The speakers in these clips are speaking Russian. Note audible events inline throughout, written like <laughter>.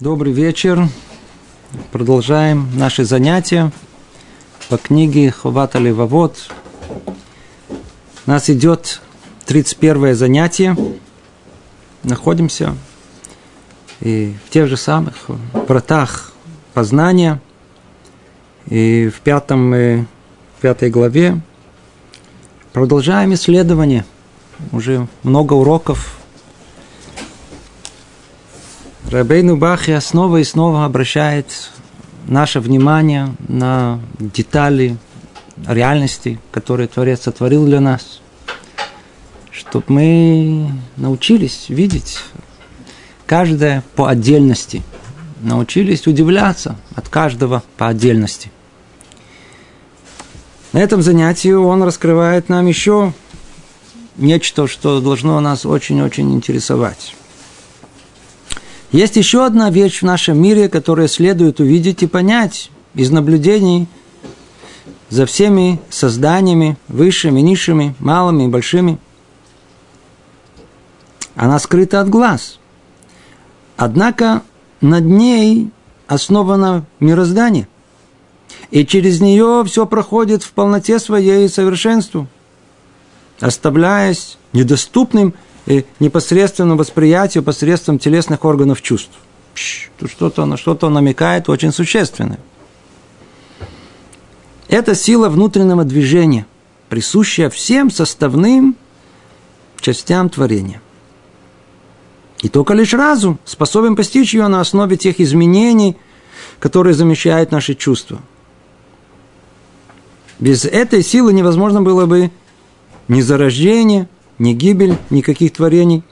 Добрый вечер. Продолжаем наши занятия по книге Ховата Левовод. У нас идет 31 занятие. Находимся и в тех же самых вратах познания. И в пятом, в пятой главе продолжаем исследование. Уже много уроков Рабейну Бахья снова и снова обращает наше внимание на детали реальности, которые Творец сотворил для нас, чтобы мы научились видеть каждое по отдельности, научились удивляться от каждого по отдельности. На этом занятии он раскрывает нам еще нечто, что должно нас очень-очень интересовать. Есть еще одна вещь в нашем мире, которую следует увидеть и понять из наблюдений за всеми созданиями, высшими, низшими, малыми и большими. Она скрыта от глаз. Однако над ней основано мироздание. И через нее все проходит в полноте своей совершенству, оставляясь недоступным – и непосредственному восприятию посредством телесных органов чувств. Тут что-то на что-то намекает очень существенное. Это сила внутреннего движения, присущая всем составным частям творения. И только лишь разум способен постичь ее на основе тех изменений, которые замещают наши чувства. Без этой силы невозможно было бы ни зарождение, ни гибель никаких творений.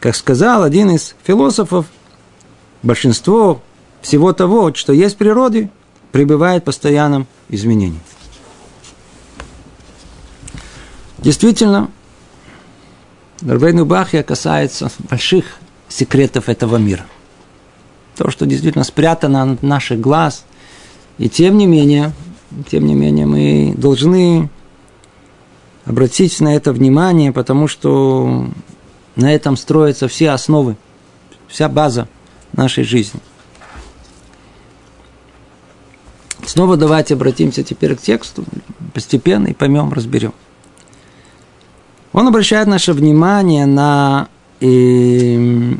Как сказал один из философов, большинство всего того, что есть в природе, пребывает в постоянном изменении. Действительно, Рабейну Бахья касается больших секретов этого мира. То, что действительно спрятано от наших глаз. И тем не менее, тем не менее, мы должны обратить на это внимание, потому что на этом строятся все основы, вся база нашей жизни. Снова давайте обратимся теперь к тексту, постепенно и поймем, разберем. Он обращает наше внимание на э,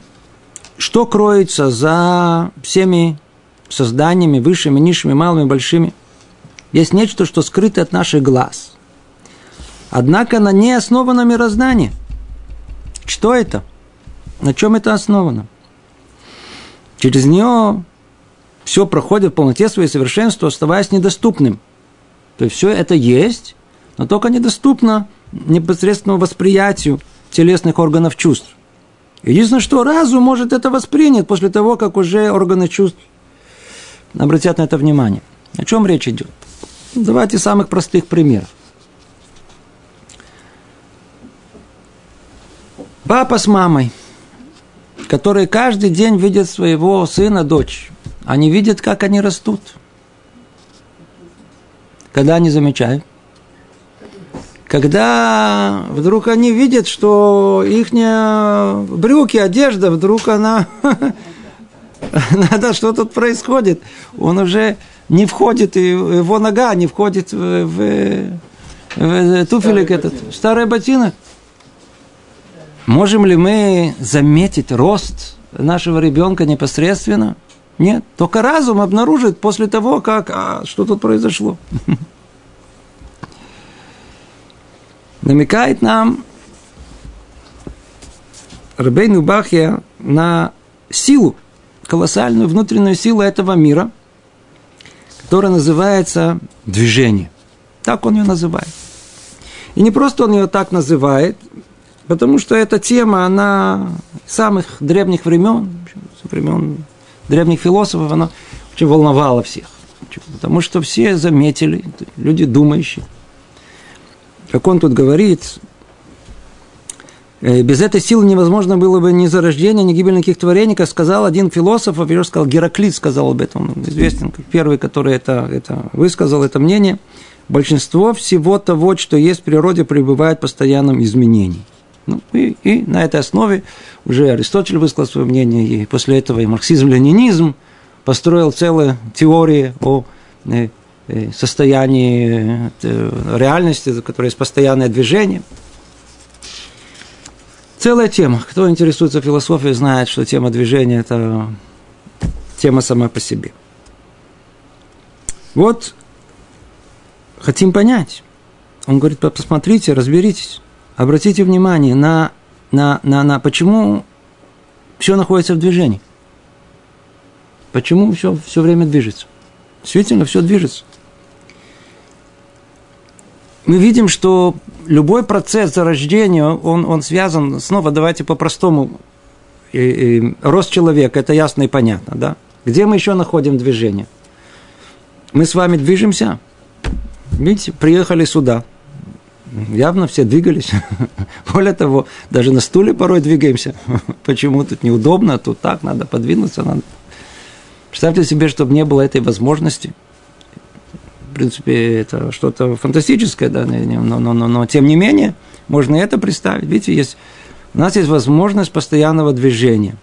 что кроется за всеми созданиями, высшими, низшими, малыми, большими. Есть нечто, что скрыто от наших глаз – Однако на ней основано мироздание. Что это? На чем это основано? Через нее все проходит в полноте своей совершенства, оставаясь недоступным. То есть все это есть, но только недоступно непосредственному восприятию телесных органов чувств. Единственное, что разум может это воспринять после того, как уже органы чувств обратят на это внимание. О чем речь идет? Давайте самых простых примеров. Папа с мамой, которые каждый день видят своего сына, дочь, они видят, как они растут. Когда они замечают? Когда вдруг они видят, что их брюки, одежда, вдруг она... <laughs> Надо, что тут происходит. Он уже не входит, его нога не входит в, в, в туфелек этот, старый ботинок. Можем ли мы заметить рост нашего ребенка непосредственно? Нет, только разум обнаружит после того, как а, что тут произошло. <laughs> Намекает нам Рабейну Бахья на силу, колоссальную внутреннюю силу этого мира, которая называется движение. Так он ее называет. И не просто он ее так называет, Потому что эта тема, она самых древних времен, времен древних философов, она очень волновала всех. Потому что все заметили, люди думающие. Как он тут говорит, «Э, без этой силы невозможно было бы ни зарождения, ни гибель никаких творений, как сказал один философ, а сказал, Гераклит сказал об этом, он известен как первый, который это, это высказал, это мнение. Большинство всего того, что есть в природе, пребывает в постоянном изменении. Ну, и, и на этой основе уже Аристотель высказал свое мнение, и после этого и марксизм-ленинизм построил целые теории о э, э, состоянии э, реальности, которая есть постоянное движение. Целая тема. Кто интересуется философией, знает, что тема движения – это тема сама по себе. Вот хотим понять. Он говорит, посмотрите, разберитесь. Обратите внимание на, на, на, на почему все находится в движении. Почему все, все время движется? Действительно, все движется. Мы видим, что любой процесс зарождения, он, он связан, снова давайте по-простому, и, и, рост человека, это ясно и понятно, да? Где мы еще находим движение? Мы с вами движемся, видите, приехали сюда – явно все двигались. <laughs> Более того, даже на стуле порой двигаемся. <laughs> Почему тут неудобно, тут так, надо подвинуться. Надо. Представьте себе, чтобы не было этой возможности. В принципе, это что-то фантастическое, да, но, но, но, но тем не менее, можно это представить. Видите, есть, у нас есть возможность постоянного движения.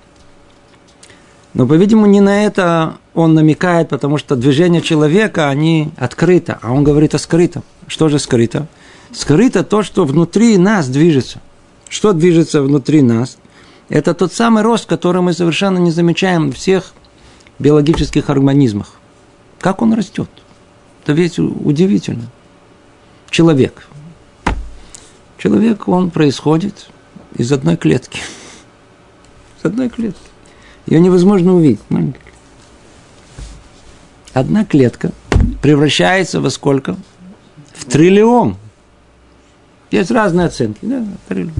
Но, по-видимому, не на это он намекает, потому что движения человека, они открыто, а он говорит о скрытом. Что же скрыто? Скрыто то, что внутри нас движется. Что движется внутри нас? Это тот самый рост, который мы совершенно не замечаем в всех биологических организмах. Как он растет? Это ведь удивительно. Человек. Человек, он происходит из одной клетки. <laughs> Из одной клетки. Ее невозможно увидеть. Одна клетка превращается во сколько? В триллион. Есть разные оценки. Да, триллион.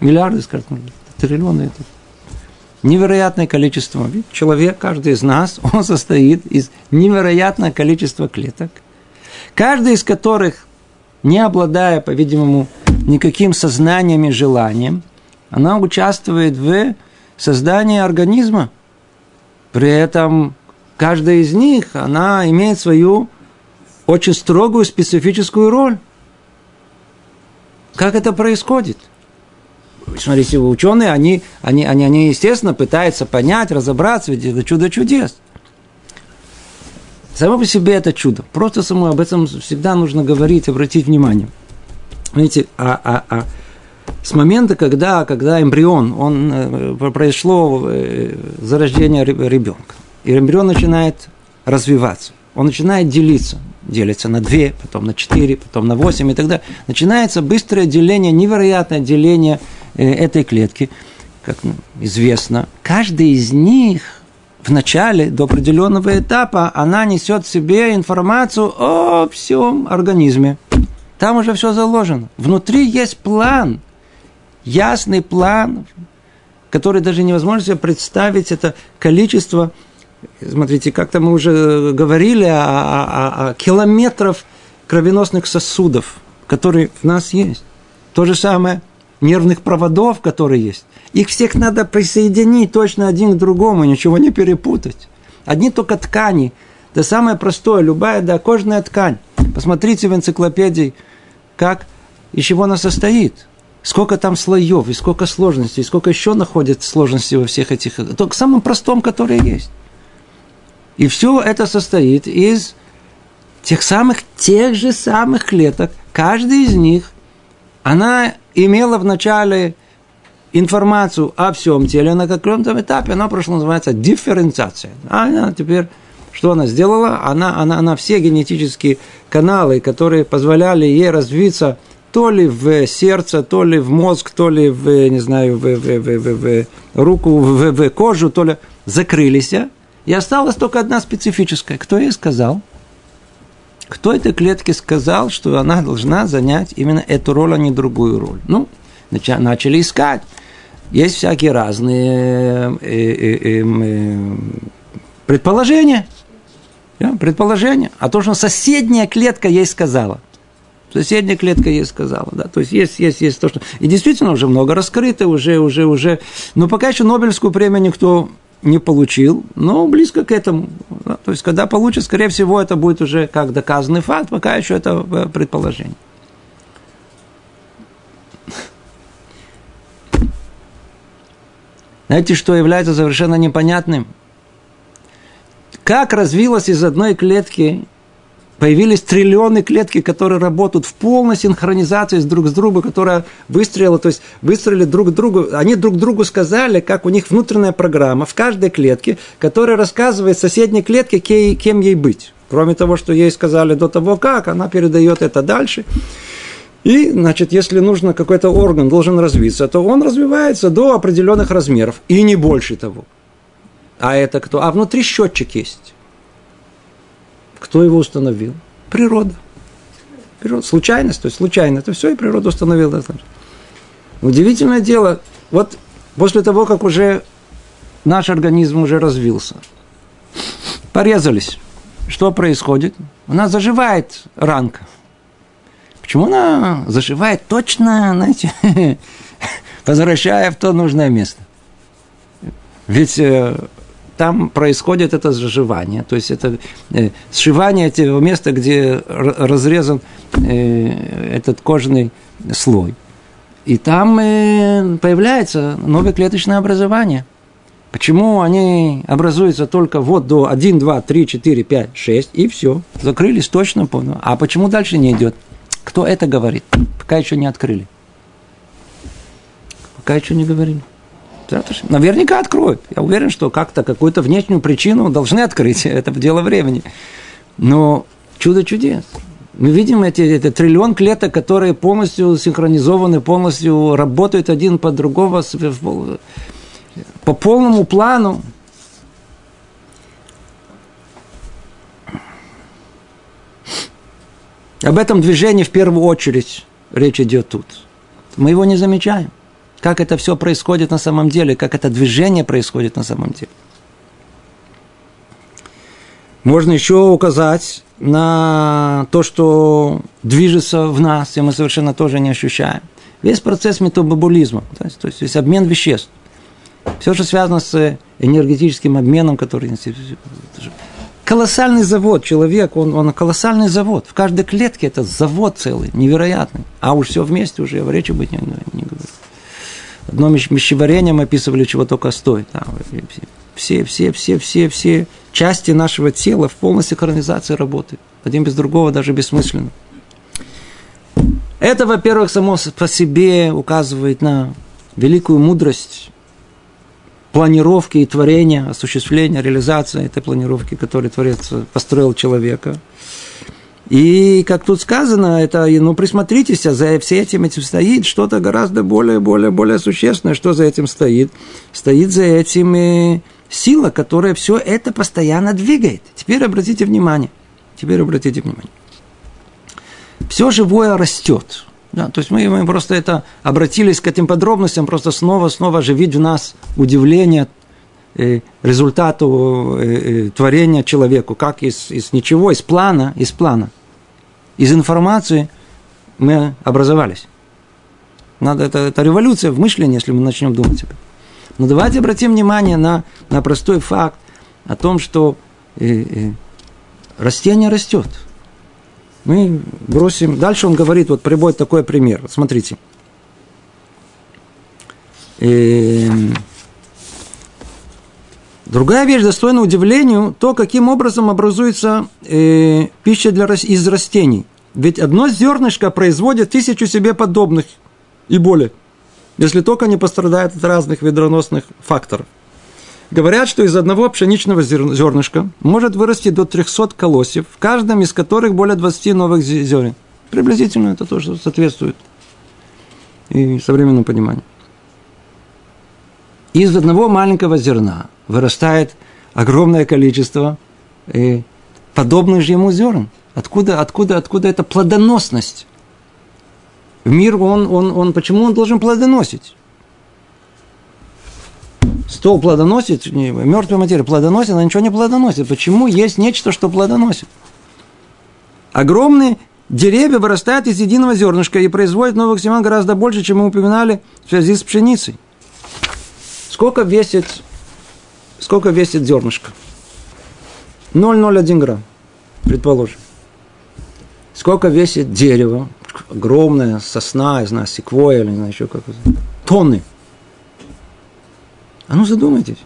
Миллиарды, скажем, триллионы. Это невероятное количество. Человек, каждый из нас, <laughs> он состоит из невероятного количества клеток, каждый из которых, не обладая, по-видимому, никаким сознанием и желанием, она участвует в создании организма. При этом каждая из них, она имеет свою очень строгую специфическую роль. Как это происходит? Смотрите, ученые, они, они, они, они, естественно, пытаются понять, разобраться, ведь это чудо чудес. Само по себе это чудо. Просто само об этом всегда нужно говорить, обратить внимание. Видите, а, а, а с момента, когда, когда эмбрион, он, э, произошло э, зарождение ребенка, и эмбрион начинает развиваться, он начинает делиться, делится на две, потом на четыре, потом на восемь и так далее. Начинается быстрое деление, невероятное деление э, этой клетки. Как известно, каждый из них в начале, до определенного этапа, она несет в себе информацию о всем организме. Там уже все заложено. Внутри есть план, ясный план, который даже невозможно себе представить это количество Смотрите, как-то мы уже говорили о, о, о километров кровеносных сосудов, которые в нас есть. То же самое нервных проводов, которые есть. Их всех надо присоединить точно один к другому, ничего не перепутать. Одни только ткани. Это самое простое, любая да, кожная ткань. Посмотрите в энциклопедии, как, из чего она состоит. Сколько там слоев, и сколько сложностей, и сколько еще находится сложностей во всех этих... Только самым простом, который есть. И все это состоит из тех самых, тех же самых клеток. Каждый из них, она имела в начале информацию о всем теле, на каком-то этапе она прошла, называется дифференциация. А она теперь, что она сделала? Она, она, она все генетические каналы, которые позволяли ей развиться то ли в сердце, то ли в мозг, то ли в, не знаю, в, в, в, в, в руку, в, в кожу, то ли закрылись, и осталась только одна специфическая. Кто ей сказал? Кто этой клетке сказал, что она должна занять именно эту роль, а не другую роль? Ну, начали искать. Есть всякие разные э, э, эм, э, предположения. Предположения. А то, что соседняя клетка ей сказала. Соседняя клетка ей сказала, да. То есть есть, есть, есть то, что... И действительно уже много раскрыто, уже, уже, уже. Но пока еще Нобелевскую премию никто не получил, но близко к этому. То есть, когда получит, скорее всего, это будет уже как доказанный факт, пока еще это э, предположение. Знаете, что является совершенно непонятным? Как развилась из одной клетки Появились триллионы клетки, которые работают в полной синхронизации с друг с другом, которая выстрелила, то есть выстрелили друг другу. Они друг другу сказали, как у них внутренняя программа в каждой клетке, которая рассказывает соседней клетке, кем ей быть. Кроме того, что ей сказали до того, как, она передает это дальше. И, значит, если нужно какой-то орган должен развиться, то он развивается до определенных размеров, и не больше того. А это кто? А внутри счетчик есть. Кто его установил? Природа. Природа. Случайность, то есть случайно. Это все и природа установила. Удивительное дело, вот после того, как уже наш организм уже развился, порезались, что происходит? У нас заживает ранка. Почему она заживает точно, знаете, <laughs> возвращая в то нужное место? Ведь э, там происходит это заживание, то есть это э, сшивание этого места, где разрезан э, этот кожный слой. И там э, появляется новое клеточное образование. Почему они образуются только вот до 1, 2, 3, 4, 5, 6, и все. Закрылись точно понял. А почему дальше не идет? Кто это говорит? Пока еще не открыли. Пока еще не говорили. Наверняка откроют. Я уверен, что как-то какую-то внешнюю причину должны открыть. <laughs> Это дело времени. Но чудо чудес. Мы видим эти, эти триллион клеток, которые полностью синхронизованы, полностью работают один по другому по полному плану. Об этом движении в первую очередь речь идет тут. Мы его не замечаем как это все происходит на самом деле, как это движение происходит на самом деле. Можно еще указать на то, что движется в нас, и мы совершенно тоже не ощущаем. Весь процесс метаболизма, то есть, то есть обмен веществ. Все, что связано с энергетическим обменом, который... Колоссальный завод, человек, он, он колоссальный завод. В каждой клетке это завод целый, невероятный. А уж все вместе уже, в речи быть не, не говорю одно пищеварение мы описывали, чего только стоит. Да, все, все, все, все, все части нашего тела в полной синхронизации работают. Один без другого даже бессмысленно. Это, во-первых, само по себе указывает на великую мудрость планировки и творения, осуществления, реализации этой планировки, которую Творец построил человека – и, как тут сказано, это, ну, присмотритесь, а за всем этим, этим стоит что-то гораздо более, более, более существенное. Что за этим стоит? Стоит за этим и сила, которая все это постоянно двигает. Теперь обратите внимание. Теперь обратите внимание. Все живое растет. Да, то есть мы, мы просто это обратились к этим подробностям, просто снова, снова оживить в нас удивление э, результату э, э, творения человеку, как из, из ничего, из плана, из плана – из информации мы образовались. Надо, это, это революция в мышлении, если мы начнем думать об этом. Но давайте обратим внимание на, на простой факт о том, что э, э, растение растет. Мы бросим. Дальше он говорит, вот приводит такой пример. Смотрите. Э, другая вещь, достойна удивлению, то, каким образом образуется э, пища для, из растений. Ведь одно зернышко производит тысячу себе подобных и более, если только не пострадает от разных ведроносных факторов. Говорят, что из одного пшеничного зернышка может вырасти до 300 колосьев, в каждом из которых более 20 новых зерен. Приблизительно это тоже соответствует и современному пониманию. Из одного маленького зерна вырастает огромное количество э, подобных же ему зерн – Откуда, откуда, откуда эта плодоносность? В мир он, он, он, почему он должен плодоносить? Стол плодоносит, мертвая материя плодоносит, она ничего не плодоносит. Почему есть нечто, что плодоносит? Огромные деревья вырастают из единого зернышка и производят новых семян гораздо больше, чем мы упоминали в связи с пшеницей. Сколько весит, сколько весит зернышко? 0,01 грамм, предположим. Сколько весит дерево? Огромная сосна, я знаю, секвоя, или не знаю, еще как Тонны. А ну задумайтесь.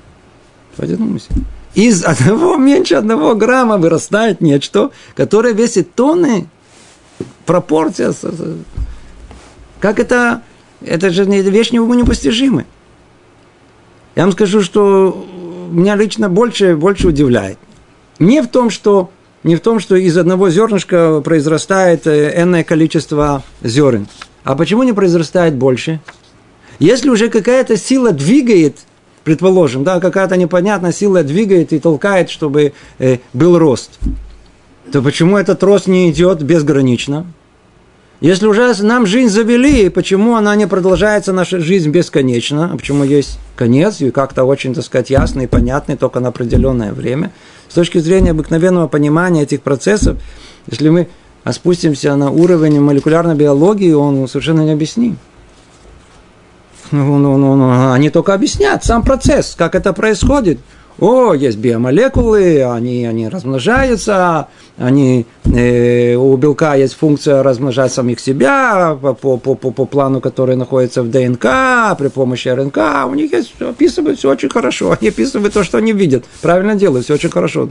Задумайтесь. Из одного, меньше одного грамма вырастает нечто, которое весит тонны. Пропорция. Как это? Это же вещь непостижимая. Я вам скажу, что меня лично больше, больше удивляет. Не в том, что не в том, что из одного зернышка произрастает э, энное количество зерен. А почему не произрастает больше? Если уже какая-то сила двигает, предположим, да, какая-то непонятная сила двигает и толкает, чтобы э, был рост, то почему этот рост не идет безгранично? Если уже нам жизнь завели, почему она не продолжается, наша жизнь бесконечно? А почему есть конец, и как-то очень, так сказать, ясный и понятный только на определенное время – с точки зрения обыкновенного понимания этих процессов, если мы спустимся на уровень молекулярной биологии, он совершенно не объясним. Ну, ну, ну, ну, они только объяснят сам процесс, как это происходит. О, есть биомолекулы, они, они размножаются, они, э, у белка есть функция размножать самих себя по, по, по, по плану, который находится в ДНК, при помощи РНК. У них есть, описывают все очень хорошо. <laughs> Они описывают то, что они видят. Правильно делают, все очень хорошо.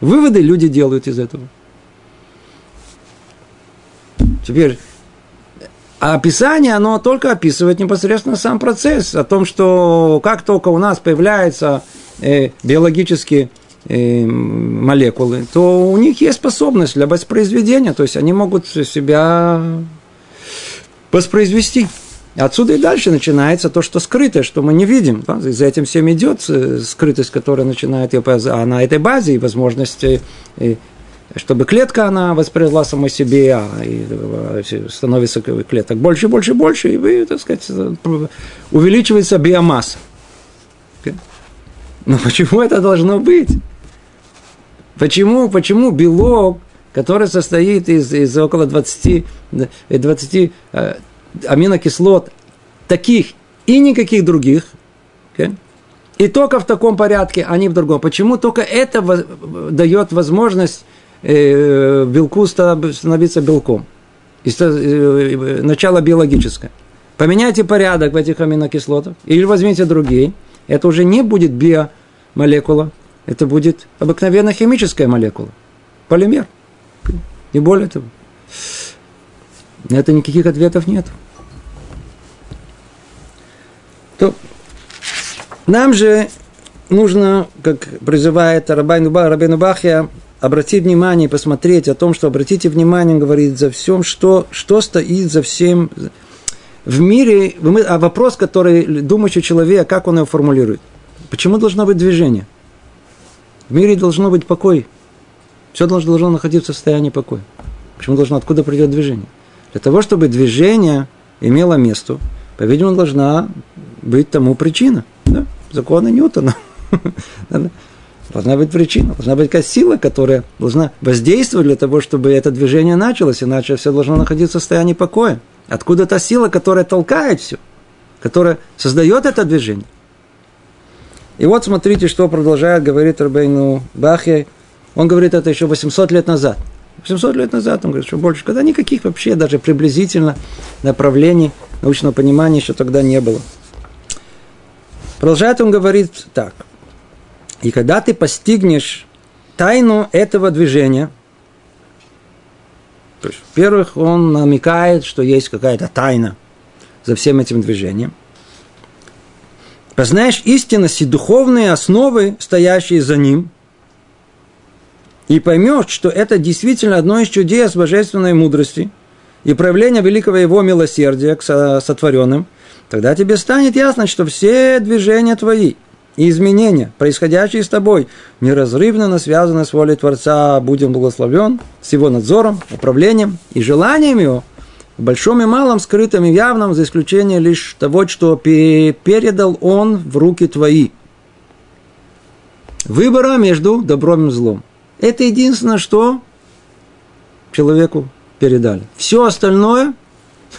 Выводы люди делают из этого. Теперь, а описание, оно только описывает непосредственно сам процесс, о том, что как только у нас появляется э, биологические э, молекулы, то у них есть способность для воспроизведения, то есть они могут себя воспроизвести. Отсюда и дальше начинается то, что скрытое, что мы не видим. Да? За этим всем идет э, скрытость, которая начинает, а на этой базе и возможности, чтобы клетка она воспроизвела самой себе, а и, а, становится клеток больше, больше, больше, и вы, так сказать, увеличивается биомасса. Но почему это должно быть? Почему, почему белок, который состоит из, из около 20, 20 э, аминокислот, таких и никаких других, и только в таком порядке, а не в другом. Почему только это дает возможность э, белку становиться белком? И, э, начало биологическое. Поменяйте порядок в этих аминокислотах, или возьмите другие – это уже не будет биомолекула, это будет обыкновенная химическая молекула, полимер. Не более того. На это никаких ответов нет. То нам же нужно, как призывает Рабайну Бахья, обратить внимание и посмотреть о том, что обратите внимание, говорит, за всем, что, что стоит за всем, в мире, а вопрос, который думающий человек, как он его формулирует? Почему должно быть движение? В мире должно быть покой. Все должно, должно находиться в состоянии покоя. Почему должно, откуда придет движение? Для того, чтобы движение имело место, по-видимому, должна быть тому причина. Да? Законы Ньютона. <laughs> Должна быть причина, должна быть какая сила, которая должна воздействовать для того, чтобы это движение началось, иначе все должно находиться в состоянии покоя. Откуда та сила, которая толкает все, которая создает это движение. И вот смотрите, что продолжает говорить Рабейну Бахе. Он говорит это еще 800 лет назад. 800 лет назад, он говорит, что больше, когда никаких вообще даже приблизительно направлений научного понимания еще тогда не было. Продолжает он говорить так. И когда ты постигнешь тайну этого движения – то есть, во-первых, он намекает, что есть какая-то тайна за всем этим движением. Познаешь истинность и духовные основы, стоящие за ним, и поймешь, что это действительно одно из чудес божественной мудрости и проявление великого его милосердия к сотворенным, тогда тебе станет ясно, что все движения твои – и изменения, происходящие с тобой, неразрывно связаны с волей Творца, будем благословен, с его надзором, управлением и желанием его, в большом и малом, скрытом и явном, за исключением лишь того, что передал он в руки твои. Выбора между добром и злом. Это единственное, что человеку передали. Все остальное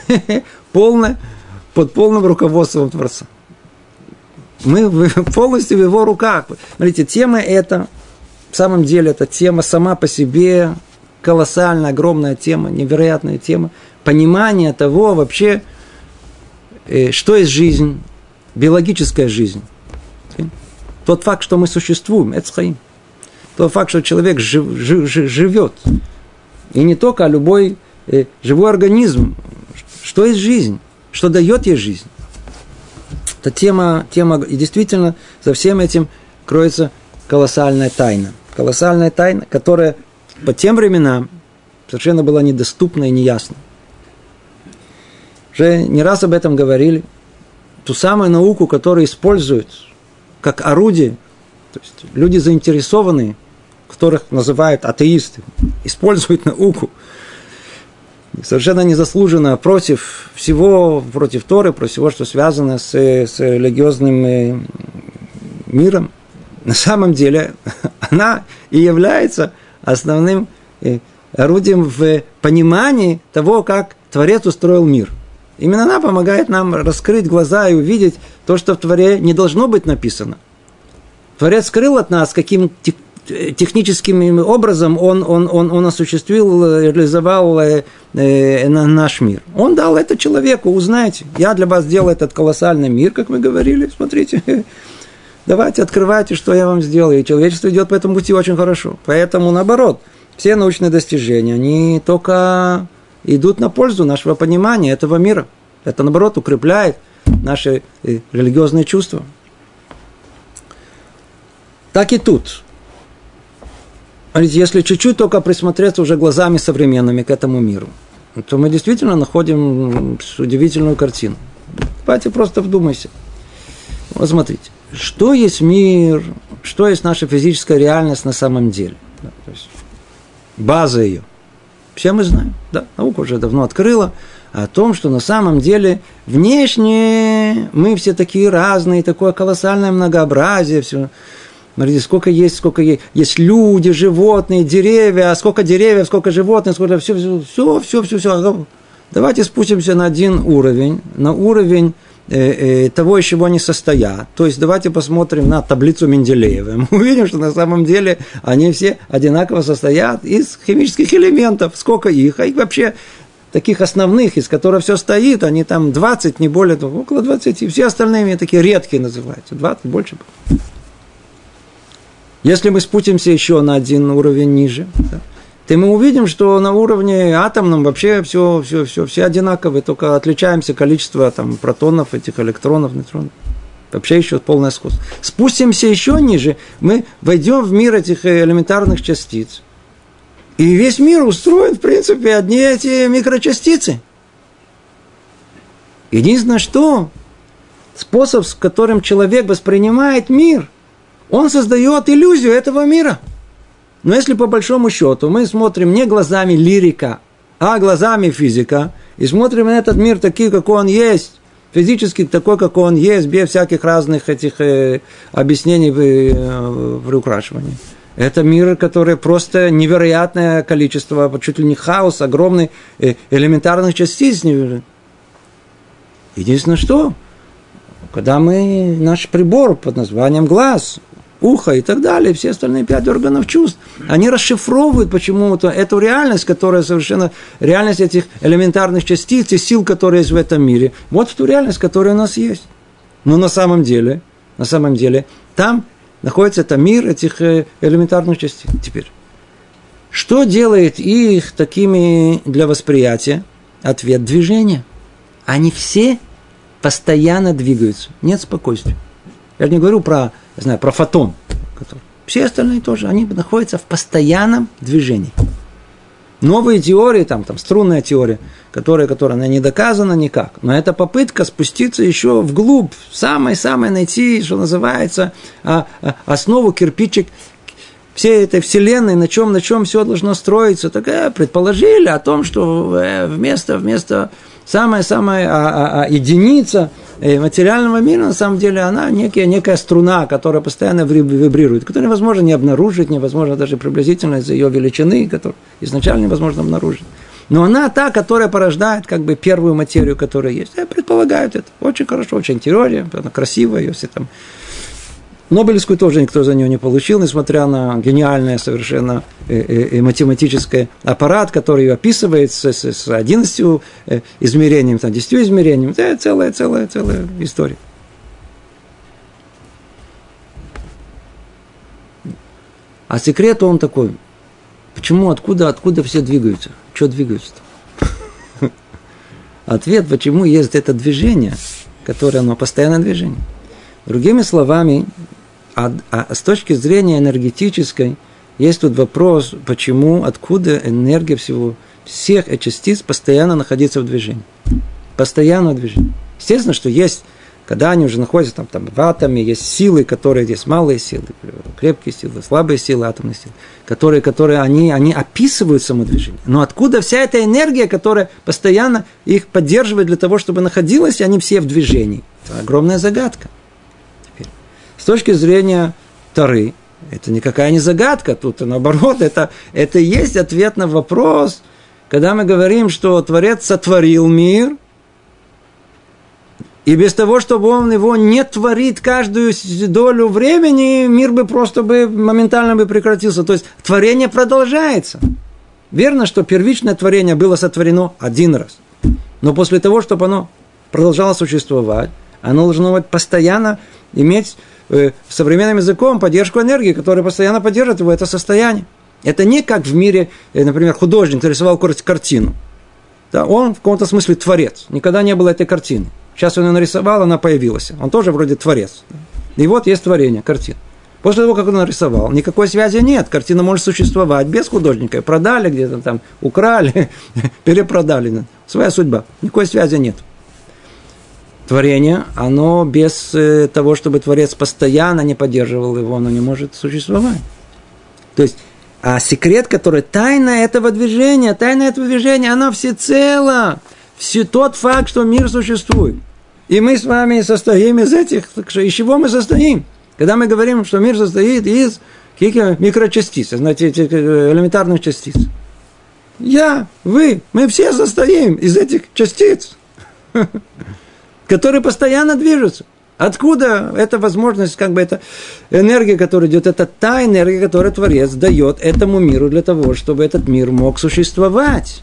<laughs> полное, под полным руководством Творца. Мы полностью в его руках. Смотрите, тема эта, в самом деле, эта тема сама по себе колоссальная, огромная тема, невероятная тема. Понимание того вообще, э, что есть жизнь, биологическая жизнь. Тот факт, что мы существуем, это хаим. Тот факт, что человек жив, жив, жив, живет. И не только, а любой э, живой организм. Что есть жизнь? Что дает ей жизнь? Это тема, тема, и действительно, за всем этим кроется колоссальная тайна. Колоссальная тайна, которая по тем временам совершенно была недоступна и неясна. Уже не раз об этом говорили. Ту самую науку, которую используют как орудие, то есть люди заинтересованные, которых называют атеисты, используют науку совершенно незаслуженно против всего, против Торы, против всего, что связано с, с религиозным э, миром. На самом деле <laughs> она и является основным э, орудием в понимании того, как Творец устроил мир. Именно она помогает нам раскрыть глаза и увидеть то, что в Творе не должно быть написано. Творец скрыл от нас, каким техническим образом он, он, он, он осуществил, реализовал э, э, наш мир. Он дал это человеку, узнайте. Я для вас сделал этот колоссальный мир, как мы говорили, смотрите. <laughs> Давайте, открывайте, что я вам сделал. И человечество идет по этому пути очень хорошо. Поэтому, наоборот, все научные достижения, они только идут на пользу нашего понимания этого мира. Это, наоборот, укрепляет наши э, религиозные чувства. Так и тут. Если чуть-чуть только присмотреться уже глазами современными к этому миру, то мы действительно находим удивительную картину. Давайте просто вдумайся. Вот смотрите, что есть мир, что есть наша физическая реальность на самом деле. Да, то есть база ее. Все мы знаем, да, наука уже давно открыла о том, что на самом деле внешне мы все такие разные, такое колоссальное многообразие, все. Смотрите, сколько есть, сколько есть. Есть люди, животные, деревья, сколько деревьев, сколько животных, сколько все, все, все, все, все. Давайте спустимся на один уровень, на уровень э, э, того, из чего они состоят. То есть давайте посмотрим на таблицу Менделеева. <laughs> Мы увидим, что на самом деле они все одинаково состоят из химических элементов. Сколько их? А их вообще таких основных, из которых все стоит, они там 20, не более того, около 20. Все остальные такие редкие называются. 20, больше. Если мы спустимся еще на один уровень ниже, да, то мы увидим, что на уровне атомном вообще все, все, все, все одинаковые, только отличаемся количество там, протонов, этих электронов, нейтронов. Вообще еще полное сходство. Спустимся еще ниже, мы войдем в мир этих элементарных частиц. И весь мир устроен, в принципе, одни эти микрочастицы. Единственное, что способ, с которым человек воспринимает мир, он создает иллюзию этого мира. Но если по большому счету мы смотрим не глазами лирика, а глазами физика, и смотрим на этот мир такой, какой он есть, физически такой, какой он есть, без всяких разных этих э, объяснений э, в приукрашивании. Это мир, который просто невероятное количество, чуть ли не хаос, огромный э, элементарных частиц. Единственное, что, когда мы, наш прибор под названием глаз, ухо и так далее, все остальные пять органов чувств, они расшифровывают почему-то эту реальность, которая совершенно, реальность этих элементарных частиц и сил, которые есть в этом мире, вот в ту реальность, которая у нас есть. Но на самом деле, на самом деле, там находится это мир этих э, элементарных частиц. Теперь, что делает их такими для восприятия? Ответ – движения. Они все постоянно двигаются, нет спокойствия. Я не говорю про я знаю, про фотон. Все остальные тоже, они находятся в постоянном движении. Новые теории, там, там струнная теория, которая, которая она не доказана никак, но это попытка спуститься еще вглубь, самое-самое найти, что называется, а, а, основу кирпичик всей этой вселенной, на чем, на чем все должно строиться. Так э, предположили о том, что э, вместо, вместо самая-самая а, а, а, единица э, материального мира, на самом деле, она некая, некая струна, которая постоянно вибрирует, которую невозможно не обнаружить, невозможно даже приблизительно из-за ее величины, которую изначально невозможно обнаружить. Но она та, которая порождает как бы первую материю, которая есть. Я предполагаю это. Очень хорошо, очень теория, она красивая, все там Нобелевскую тоже никто за нее не получил, несмотря на гениальное совершенно э, э, э, математический аппарат, который описывает с, с, с 11 измерениями, там, 10 измерениями. Это целая, целая, целая история. А секрет он такой. Почему, откуда, откуда все двигаются? Что двигаются-то? <laughs> Ответ, почему есть это движение, которое оно постоянное движение. Другими словами, а, а с точки зрения энергетической, есть тут вопрос, почему, откуда энергия всего, всех частиц постоянно находится в движении. Постоянно в движении. Естественно, что есть когда они уже находятся там, там в атоме, есть силы, которые есть малые силы, крепкие силы, слабые силы, атомные силы, которые, которые они, они описывают самодвижение. Но откуда вся эта энергия, которая постоянно их поддерживает для того, чтобы находилась, они все в движении? Это огромная загадка. С точки зрения Тары, это никакая не загадка, тут наоборот, это, это и есть ответ на вопрос, когда мы говорим, что Творец сотворил мир – и без того, чтобы он его не творит каждую долю времени, мир бы просто бы моментально бы прекратился. То есть творение продолжается. Верно, что первичное творение было сотворено один раз. Но после того, чтобы оно продолжало существовать, оно должно быть постоянно иметь э, современным языком поддержку энергии, которая постоянно поддерживает его это состояние. Это не как в мире, э, например, художник рисовал картину. Да, он в каком-то смысле творец. Никогда не было этой картины. Сейчас он ее нарисовал, она появилась. Он тоже вроде творец. И вот есть творение, картина. После того, как он нарисовал, никакой связи нет. Картина может существовать без художника. Продали где-то там, украли, <laughs> перепродали. Своя судьба. Никакой связи нет. Творение, оно без э, того, чтобы Творец постоянно не поддерживал его, оно не может существовать. То есть, а секрет, который тайна этого движения, тайна этого движения, она всецело все тот факт, что мир существует. И мы с вами состоим из этих, из чего мы состоим? Когда мы говорим, что мир состоит из каких микрочастиц, знаете, э, элементарных частиц. Я, вы, мы все состоим из этих частиц, <laughs> которые постоянно движутся. Откуда эта возможность, как бы эта энергия, которая идет, это та энергия, которую Творец дает этому миру для того, чтобы этот мир мог существовать.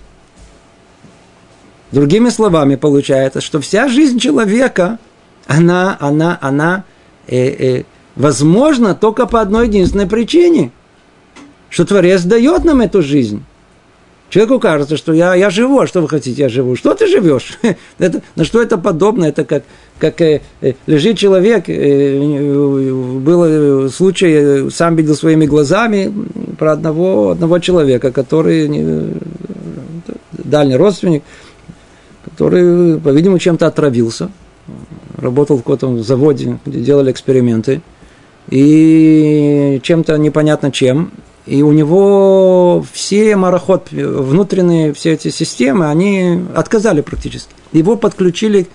Другими словами, получается, что вся жизнь человека, она, она, она э, э, возможна только по одной единственной причине, что Творец дает нам эту жизнь. Человеку кажется, что я, я живу, а что вы хотите, я живу. Что ты живешь? <laughs> это, на что это подобно? Это как, как э, э, лежит человек, э, был случай, э, сам видел своими глазами про одного, одного человека, который э, дальний родственник, который, по-видимому, чем-то отравился, работал в каком-то заводе, где делали эксперименты, и чем-то непонятно чем, и у него все мароход, внутренние все эти системы, они отказали практически. Его подключили,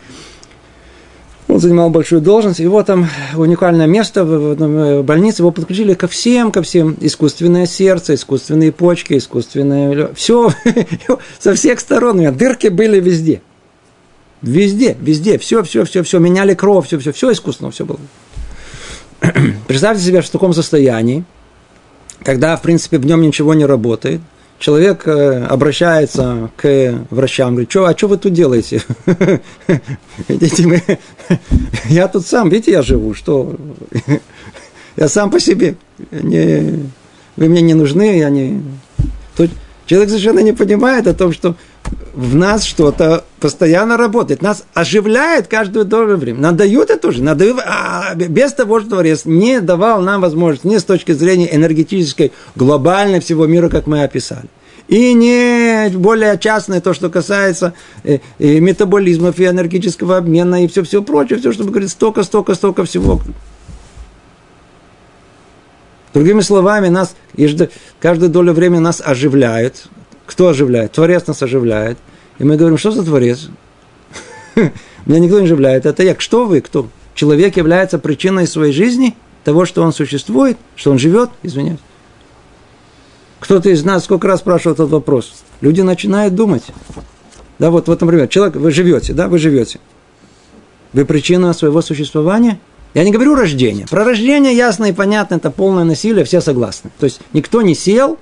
он занимал большую должность, его там уникальное место в больнице, его подключили ко всем, ко всем, искусственное сердце, искусственные почки, искусственное, все, <laughs> со всех сторон, дырки были везде. Везде, везде, все, все, все, все, меняли кровь, все, все, все искусственно, все было. <clears throat> Представьте себе в таком состоянии, когда, в принципе, в нем ничего не работает, человек э, обращается к врачам, говорит, что, а что вы тут делаете? <laughs> Видите, мы, <laughs> я тут сам, видите, я живу, что? <laughs> Я сам по себе, не, вы мне не нужны, я не... Тут человек совершенно не понимает о том, что в нас что-то постоянно работает, нас оживляет каждое долю времени. Нам дают это тоже, нам дают, а без того, что Творец не давал нам возможность, не с точки зрения энергетической, глобальной всего мира, как мы описали. И не более частное, то, что касается и, э, и метаболизмов, и энергетического обмена, и все-все прочее, все, чтобы говорить, столько, столько, столько всего. Другими словами, нас каждую долю времени нас оживляют, кто оживляет? Творец нас оживляет. И мы говорим, что за Творец? <laughs> Меня никто не оживляет. Это я. Что вы? Кто? Человек является причиной своей жизни, того, что он существует, что он живет, извиняюсь. Кто-то из нас сколько раз спрашивал этот вопрос. Люди начинают думать. Да, вот, вот, например, человек, вы живете, да, вы живете. Вы причина своего существования? Я не говорю рождение. Про рождение ясно и понятно, это полное насилие, все согласны. То есть никто не сел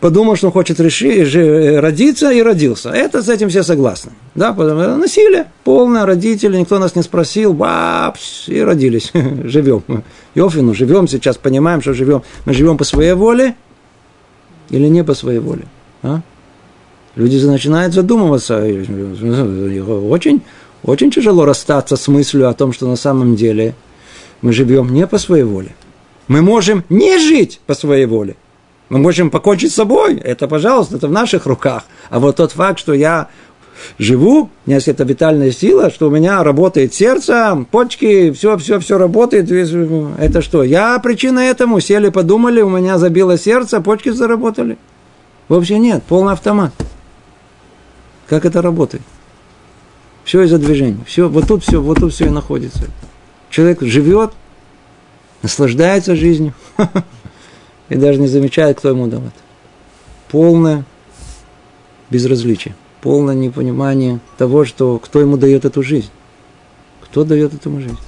подумал, что он хочет решить, родиться и родился. Это с этим все согласны. Да, потому что насилие полное, родители, никто нас не спросил, бапс, и родились, <laughs> живем. Йофину, живем сейчас, понимаем, что живем. Мы живем по своей воле или не по своей воле. А? Люди начинают задумываться. Очень, очень тяжело расстаться с мыслью о том, что на самом деле мы живем не по своей воле. Мы можем не жить по своей воле. Мы можем покончить с собой. Это, пожалуйста, это в наших руках. А вот тот факт, что я живу, у меня есть эта витальная сила, что у меня работает сердце, почки, все, все, все работает. Это что? Я причина этому. Сели, подумали, у меня забило сердце, почки заработали. Вообще нет, полный автомат. Как это работает? Все из-за движения. Все, вот тут все, вот тут все и находится. Человек живет, наслаждается жизнью <laughs> и даже не замечает, кто ему это. Полное безразличие, полное непонимание того, что кто ему дает эту жизнь. Кто дает этому жизнь?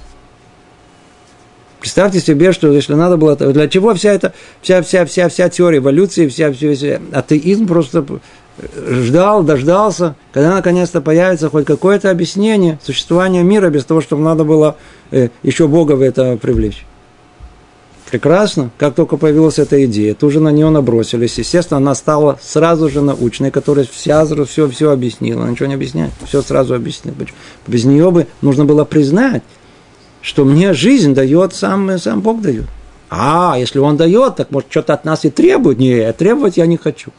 Представьте себе, что если надо было, для чего вся эта, вся, вся, вся, вся теория эволюции, вся, вся, вся атеизм просто ждал, дождался, когда наконец-то появится хоть какое-то объяснение существования мира без того, чтобы надо было э, еще Бога в это привлечь. Прекрасно. Как только появилась эта идея, тут же на нее набросились. Естественно, она стала сразу же научной, которая вся, все, все объяснила. Ничего не объясняет. Все сразу объяснила. Без нее бы нужно было признать, что мне жизнь дает сам, сам Бог дает. А, если он дает, так может что-то от нас и требует. Нет, требовать я не хочу.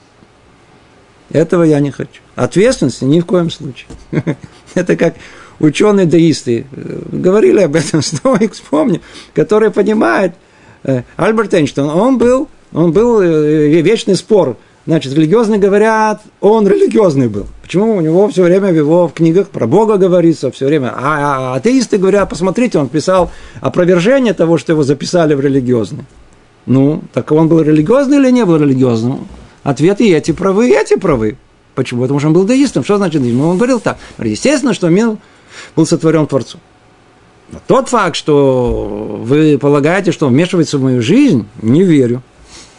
Этого я не хочу. Ответственности ни в коем случае. <laughs> Это как ученые-деисты говорили об этом, <laughs> стоик, вспомни, которые понимают, Э, Альберт Эйнштейн, он был, он был э, вечный спор. Значит, религиозные говорят, он религиозный был. Почему у него все время в его в книгах про Бога говорится все время? А, а атеисты говорят, посмотрите, он писал опровержение того, что его записали в религиозный. Ну, так он был религиозный или не был религиозным? Ответ и эти правы, и эти правы. Почему? Потому что он был деистом. Что значит? Ну, он говорил так. Естественно, что мир был сотворен Творцом. Но тот факт, что вы полагаете, что вмешивается в мою жизнь, не верю.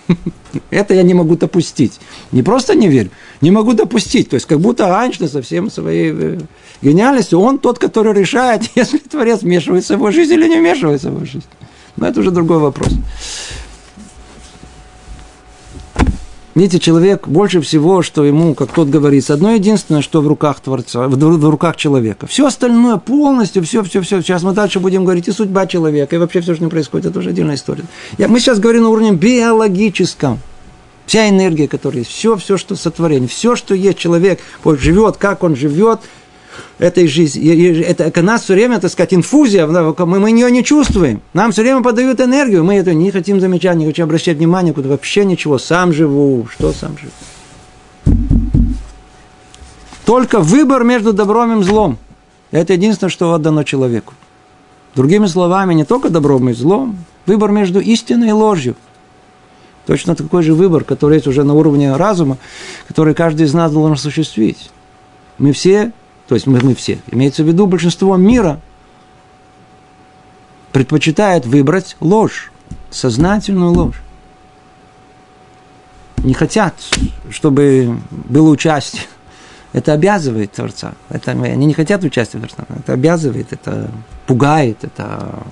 <laughs> Это я не могу допустить. Не просто не верю, не могу допустить. То есть, как будто Айнштейн со всем своей э, гениальностью, он тот, который решает, <laughs> если Творец вмешивается в его жизнь или не вмешивается в его жизнь. Но это уже другой вопрос. Видите, человек больше всего, что ему, как тот говорит, одно единственное, что в руках Творца, в, в руках человека. Все остальное полностью, все, все, все. Сейчас мы дальше будем говорить и судьба человека, и вообще все, что не происходит, это уже отдельная история. Я, мы сейчас говорим на уровне биологическом. Вся энергия, которая есть, все, все, что сотворение, все, что есть человек, вот живет, как он живет – этой жизни. Это у нас все время, так сказать, инфузия, мы, мы ее не чувствуем. Нам все время подают энергию, мы это не хотим замечать, не хотим обращать внимание, куда вообще ничего. Сам живу, что сам живу. Только выбор между добром и злом. Это единственное, что отдано человеку. Другими словами, не только добром и злом, выбор между истиной и ложью. Точно такой же выбор, который есть уже на уровне разума, который каждый из нас должен осуществить. Мы все то есть мы, мы все, имеется в виду большинство мира, предпочитает выбрать ложь, сознательную ложь. Не хотят, чтобы было участие. Это обязывает Творца. Это, они не хотят участия Творца. Это обязывает, это пугает, это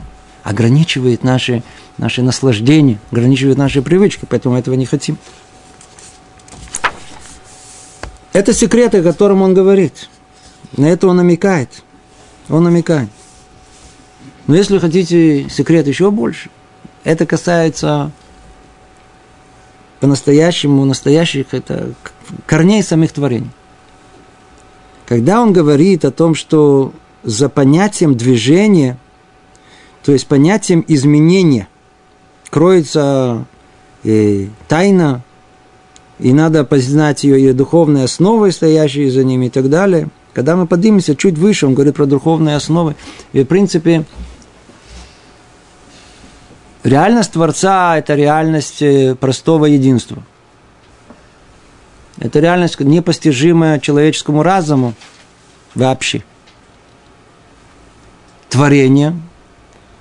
ограничивает наши, наши наслаждения, ограничивает наши привычки, поэтому этого не хотим. Это секреты, о котором он говорит – на это он намекает. Он намекает. Но если хотите секрет еще больше, это касается по-настоящему настоящих это корней самих творений. Когда он говорит о том, что за понятием движения, то есть понятием изменения, кроется э, тайна, и надо познать ее, ее духовные основы, стоящие за ними и так далее – когда мы поднимемся чуть выше, он говорит про духовные основы. И, в принципе, реальность Творца – это реальность э, простого единства. Это реальность непостижимая человеческому разуму вообще. Творение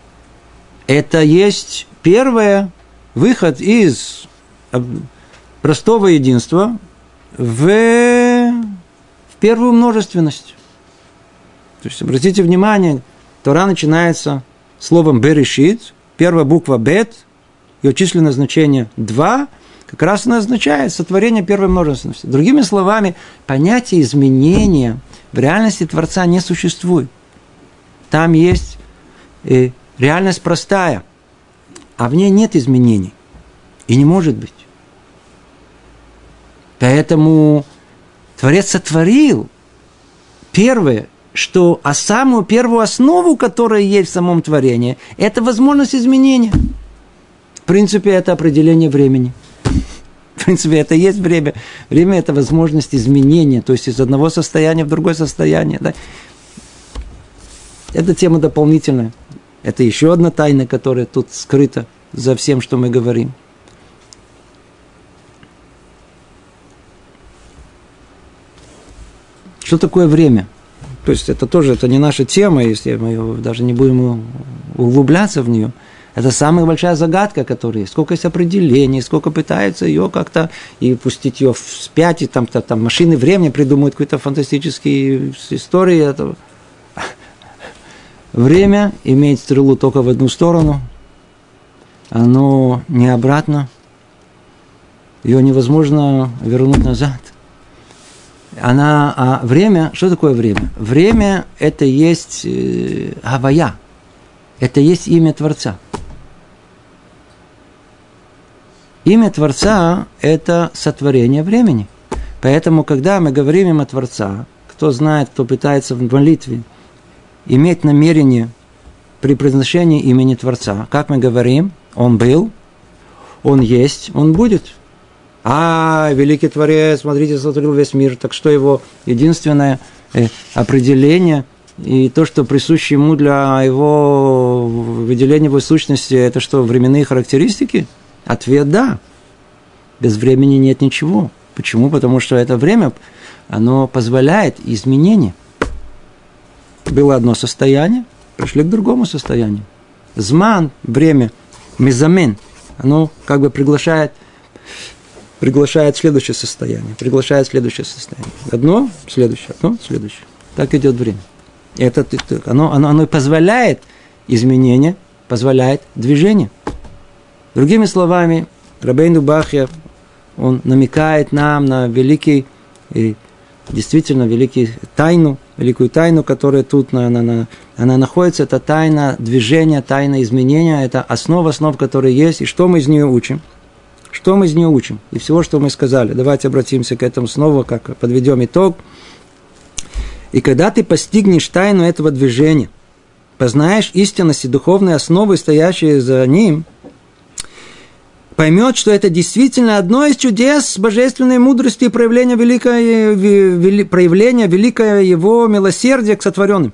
– это есть первый выход из простого единства в первую множественность. То есть, обратите внимание, Тора начинается словом «берешит», первая буква «бет», ее численное значение «два», как раз она означает сотворение первой множественности. Другими словами, понятие изменения в реальности Творца не существует. Там есть э, реальность простая, а в ней нет изменений. И не может быть. Поэтому Творец сотворил первое, что, а самую первую основу, которая есть в самом творении, это возможность изменения. В принципе, это определение времени. В принципе, это есть время. Время – это возможность изменения, то есть из одного состояния в другое состояние. Да? Это тема дополнительная. Это еще одна тайна, которая тут скрыта за всем, что мы говорим. Что такое время? То есть это тоже это не наша тема, если мы даже не будем углубляться в нее. Это самая большая загадка, которая есть. Сколько есть определений, сколько пытаются ее как-то и пустить ее вспять, и там, там, машины времени придумывают какие-то фантастические истории этого. Время имеет стрелу только в одну сторону, оно не обратно, ее невозможно вернуть назад – она, а время, что такое время? Время – это есть э, это есть имя Творца. Имя Творца – это сотворение времени. Поэтому, когда мы говорим имя Творца, кто знает, кто пытается в молитве иметь намерение при произношении имени Творца, как мы говорим, Он был, Он есть, Он будет – а, великий Творец, смотрите, сотворил весь мир. Так что его единственное э, определение и то, что присуще ему для его выделения его сущности, это что, временные характеристики? Ответ – да. Без времени нет ничего. Почему? Потому что это время, оно позволяет изменения. Было одно состояние, пришли к другому состоянию. Зман, время, мезамен, оно как бы приглашает – приглашает следующее состояние, приглашает следующее состояние. Одно, следующее, одно, следующее. Так идет время. И это, оно, оно, оно позволяет изменение, позволяет движение. Другими словами, Рабейну Бахья, он намекает нам на великий, и действительно великий тайну, великую тайну, которая тут на, на, на, она находится, это тайна движения, тайна изменения, это основа основ, которые есть, и что мы из нее учим – что мы из нее учим? И всего, что мы сказали. Давайте обратимся к этому снова, как подведем итог. И когда ты постигнешь тайну этого движения, познаешь истинность и духовные основы, стоящие за ним, поймет, что это действительно одно из чудес божественной мудрости и проявления, великое, вели, проявления великое его милосердия к сотворенным.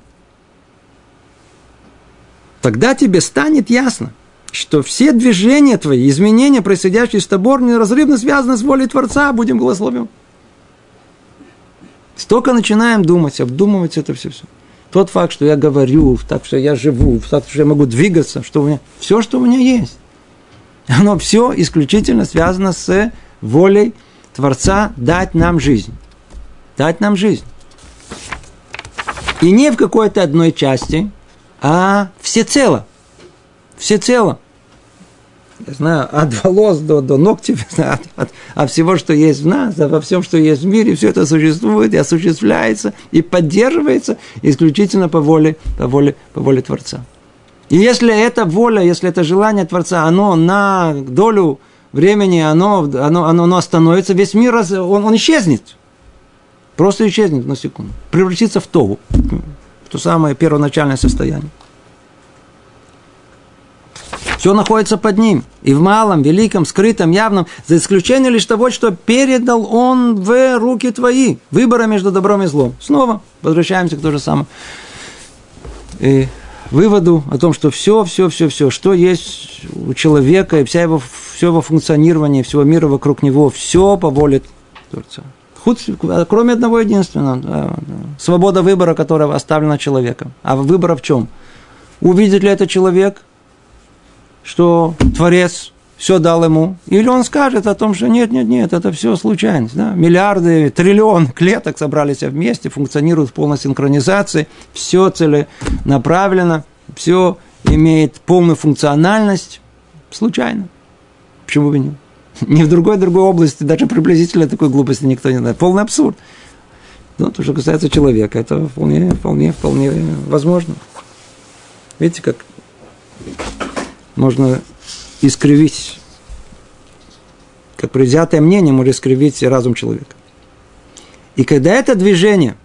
Тогда тебе станет ясно – что все движения твои, изменения, происходящие с тобой, неразрывно связаны с волей Творца, будем благословен. Столько начинаем думать, обдумывать это все, все. Тот факт, что я говорю, так что я живу, факт, что я могу двигаться, что у меня, все, что у меня есть. Оно все исключительно связано с волей Творца дать нам жизнь. Дать нам жизнь. И не в какой-то одной части, а всецело. Всецело я знаю, от волос до, до ногтей, от, от, от всего, что есть в нас, во всем, что есть в мире, все это существует и осуществляется, и поддерживается исключительно по воле, по воле, по воле Творца. И если эта воля, если это желание Творца, оно на долю времени, оно, оно, оно, оно остановится, весь мир, он, он исчезнет. Просто исчезнет на секунду. Превратится в тогу. В то самое первоначальное состояние. Все находится под ним. И в малом, великом, скрытом, явном, за исключением лишь того, что передал он в руки твои. Выбора между добром и злом. Снова возвращаемся к тому же самому и выводу о том, что все, все, все, все, что есть у человека, и вся его, все его функционирование, всего мира вокруг него, все по воле Творца. Кроме одного единственного, свобода выбора, которая оставлена человеком. А выбора в чем? Увидит ли это человек, что Творец все дал ему, или он скажет о том, что нет, нет, нет, это все случайность. Да? Миллиарды, триллион клеток собрались вместе, функционируют в полной синхронизации, все целенаправленно, все имеет полную функциональность, случайно. Почему бы нет? Ни в другой другой области, даже приблизительно такой глупости никто не знает. Полный абсурд. Но то, что касается человека, это вполне, вполне, вполне возможно. Видите, как можно искривить, как предвзятое мнение может искривить разум человека. И когда это движение,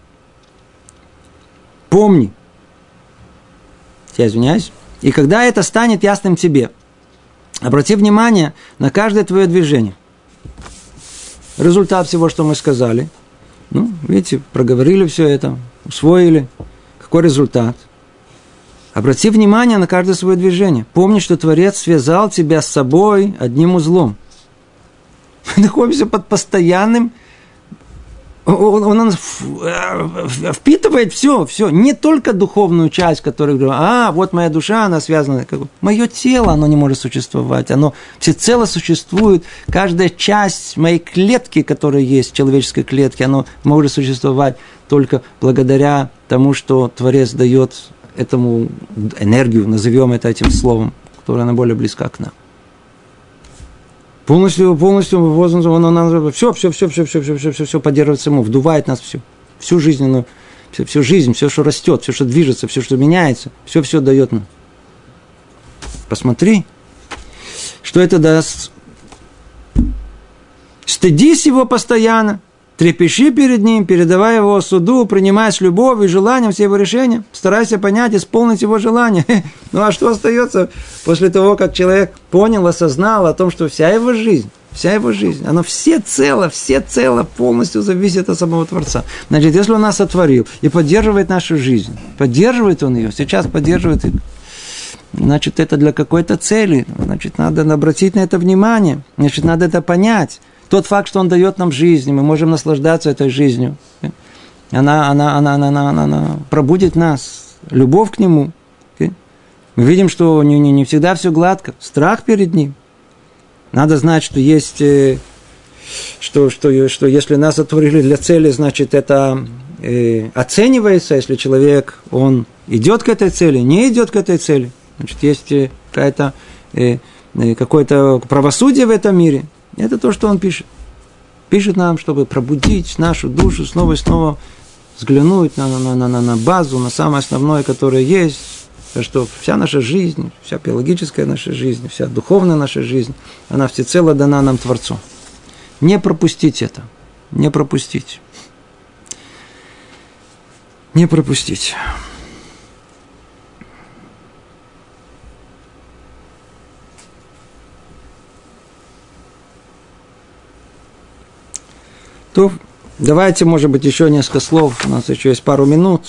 помни, я извиняюсь, и когда это станет ясным тебе, обрати внимание на каждое твое движение. Результат всего, что мы сказали – ну, видите, проговорили все это, усвоили. Какой результат? Обрати внимание на каждое свое движение. Помни, что Творец связал тебя с собой одним узлом. Мы находимся под постоянным он, он, он впитывает все, все, не только духовную часть, которая говорит, а, вот моя душа, она связана, мое тело, оно не может существовать, оно всецело существует, каждая часть моей клетки, которая есть, человеческой клетки, оно может существовать только благодаря тому, что Творец дает этому энергию, назовем это этим словом, которая она более близка к нам полностью, полностью возраст, он, он, он, все, все, все, все, все, все, все, все, все поддерживается ему, вдувает нас все, всю жизненную, всю, всю жизнь, все, что растет, все, что движется, все, что меняется, все, все дает нам. Посмотри, что это даст. Стыдись его постоянно – Трепещи перед ним, передавая его суду, принимая с любовью и желанием все его решения. Старайся понять, исполнить его желание. <laughs> Ну а что остается после того, как человек понял, осознал о том, что вся его жизнь, вся его жизнь, она все цело, все цело полностью зависит от самого Творца. Значит, если он нас сотворил и поддерживает нашу жизнь, поддерживает он ее, сейчас поддерживает значит, это для какой-то цели, значит, надо обратить на это внимание, значит, надо это понять. Тот факт, что Он дает нам жизнь, мы можем наслаждаться этой жизнью. Она, она, она, она, она, она, она пробудет нас, любовь к Нему. Мы видим, что не, не, не всегда все гладко, страх перед Ним. Надо знать, что есть, э, что, что, что если нас отворили для цели, значит, это э, оценивается, если человек, он идет к этой цели, не идет к этой цели. Значит, есть э, какая-то, э, э, какое-то правосудие в этом мире – это то, что он пишет. Пишет нам, чтобы пробудить нашу душу снова и снова, взглянуть на, на, на, на, на базу, на самое основное, которое есть, что вся наша жизнь, вся биологическая наша жизнь, вся духовная наша жизнь, она всецело дана нам Творцу. Не пропустить это. Не пропустить. Не пропустить. То давайте, может быть, еще несколько слов. У нас еще есть пару минут.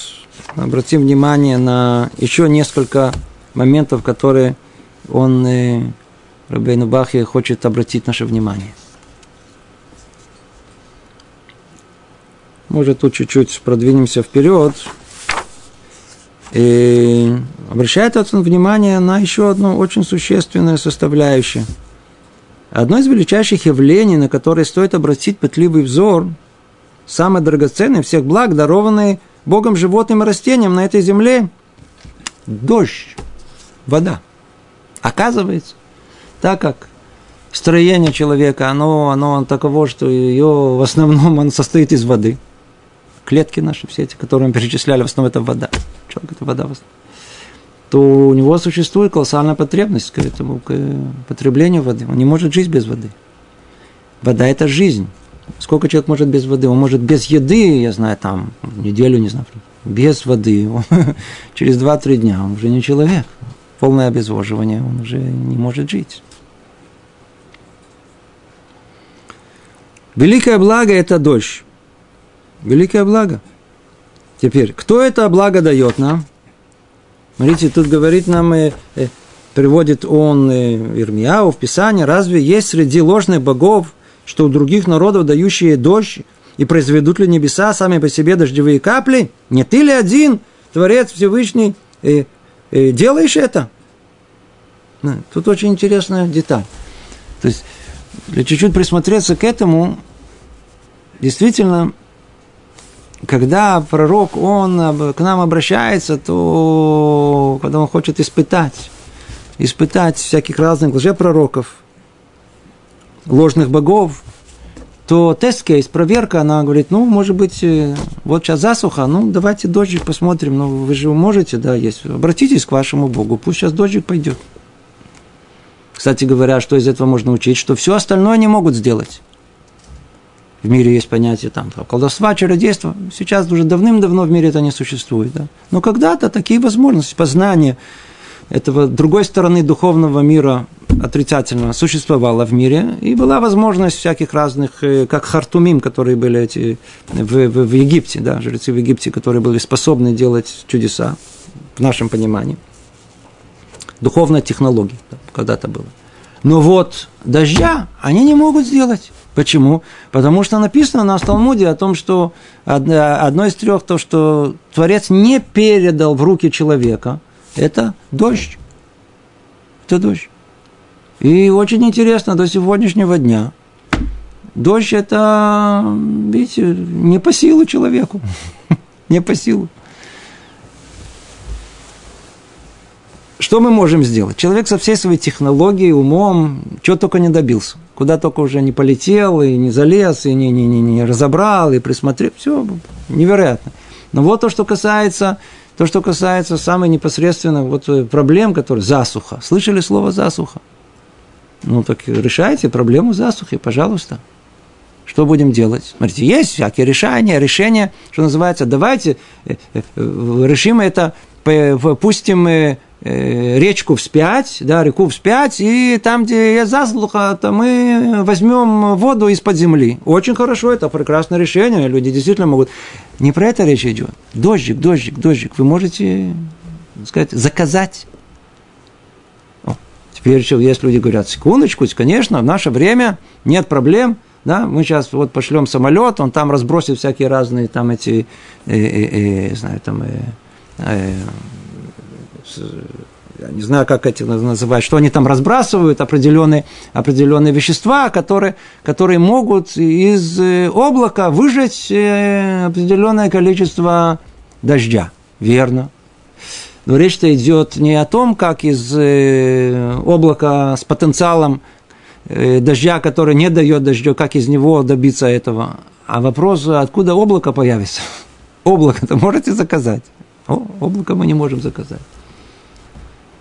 Обратим внимание на еще несколько моментов, которые он, Рабейну Бахе, хочет обратить наше внимание. Может, тут чуть-чуть продвинемся вперед. И обращает он внимание на еще одну очень существенную составляющую – Одно из величайших явлений, на которое стоит обратить пытливый взор, самое драгоценное всех благ, дарованные Богом животным и растениям на этой земле – дождь, вода. Оказывается, так как строение человека, оно, оно таково, что ее в основном оно состоит из воды. Клетки наши все эти, которые мы перечисляли, в основном это вода. Человек – это вода в основном то у него существует колоссальная потребность к этому, к потреблению воды. Он не может жить без воды. Вода – это жизнь. Сколько человек может без воды? Он может без еды, я знаю, там, неделю, не знаю, без воды. <laughs> через 2-3 дня он уже не человек. Полное обезвоживание, он уже не может жить. Великое благо – это дождь. Великое благо. Теперь, кто это благо дает нам? Смотрите, тут говорит нам, э, э, приводит он э, Ирмияу в Писание, разве есть среди ложных богов, что у других народов дающие дождь, и произведут ли небеса сами по себе дождевые капли? Не ты ли один, Творец Всевышний, э, э, делаешь это? Тут очень интересная деталь. То есть, для чуть-чуть присмотреться к этому, действительно, когда пророк, он к нам обращается, то когда он хочет испытать, испытать всяких разных лжепророков, ложных богов, то тест-кейс, проверка, она говорит, ну, может быть, э, вот сейчас засуха, ну, давайте дождик посмотрим, ну, вы же можете, да, есть, обратитесь к вашему Богу, пусть сейчас дождик пойдет. Кстати говоря, что из этого можно учить, что все остальное не могут сделать. В мире есть понятие там, колдовства, чародейства. Сейчас уже давным-давно в мире это не существует. Да? Но когда-то такие возможности, познания этого другой стороны духовного мира отрицательного существовало в мире, и была возможность всяких разных, э, как хартумим, которые были эти в, в, в Египте, да, жрецы в Египте, которые были способны делать чудеса, в нашем понимании. Духовная технология да, когда-то было. Но вот дождя они не могут сделать. Почему? Потому что написано на Талмуде о том, что одно из трех, то, что Творец не передал в руки человека, это дождь. Это дождь. И очень интересно до сегодняшнего дня. Дождь это, видите, не по силу человеку. <laughs> Не по силу. Что мы можем сделать? Человек со всей своей технологией, умом, чего только не добился. Куда только уже не полетел, и не залез, и не, не, не, не разобрал, и присмотрел. Все невероятно. Но вот то, что касается, то, что касается самой непосредственно вот э, проблем, которые засуха. Слышали слово засуха? Ну, так решайте проблему засухи, пожалуйста. Что будем делать? Смотрите, есть всякие решения, решения, что называется, давайте э, э, решим это, пустим речку вспять, да, реку вспять, и там, где есть заслуха, то мы возьмем воду из-под земли. Очень хорошо, это прекрасное решение, люди действительно могут. Не про это речь идет. Дождик, дождик, дождик. Вы можете, сказать, заказать Теперь есть люди говорят, секундочку, конечно, в наше время нет проблем, да, мы сейчас вот пошлем самолет, он там разбросит всякие разные там эти, э, э, э, знаю, там, э, э, я не знаю, как эти называют, что они там разбрасывают, определенные, определенные вещества, которые, которые могут из э, облака выжать э, определенное количество дождя. Верно, но речь-то идет не о том, как из э, облака с потенциалом дождя, который не дает дождя, как из него добиться этого. А вопрос, откуда облако появится? Облако-то можете заказать. О, облако мы не можем заказать.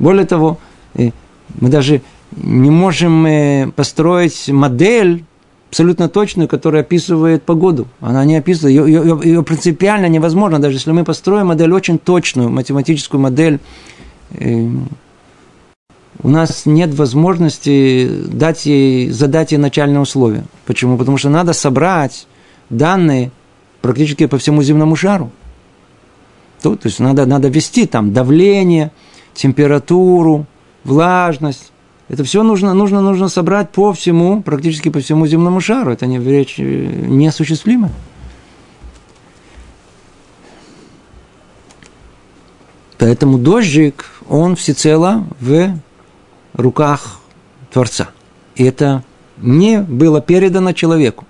Более того, э, мы даже не можем построить модель абсолютно точную, которая описывает погоду. Она не описывает, ее, ее, ее принципиально невозможно, даже если мы построим модель очень точную, математическую модель, э, у нас нет возможности дать ей, задать ей начальные условия. Почему? Потому что надо собрать данные практически по всему земному шару. То, то есть надо, надо ввести там давление, температуру, влажность, это все нужно, нужно, нужно собрать по всему, практически по всему земному шару. Это не, речь э, неосуществимо. Поэтому дождик, он всецело в руках Творца. И это не было передано человеку.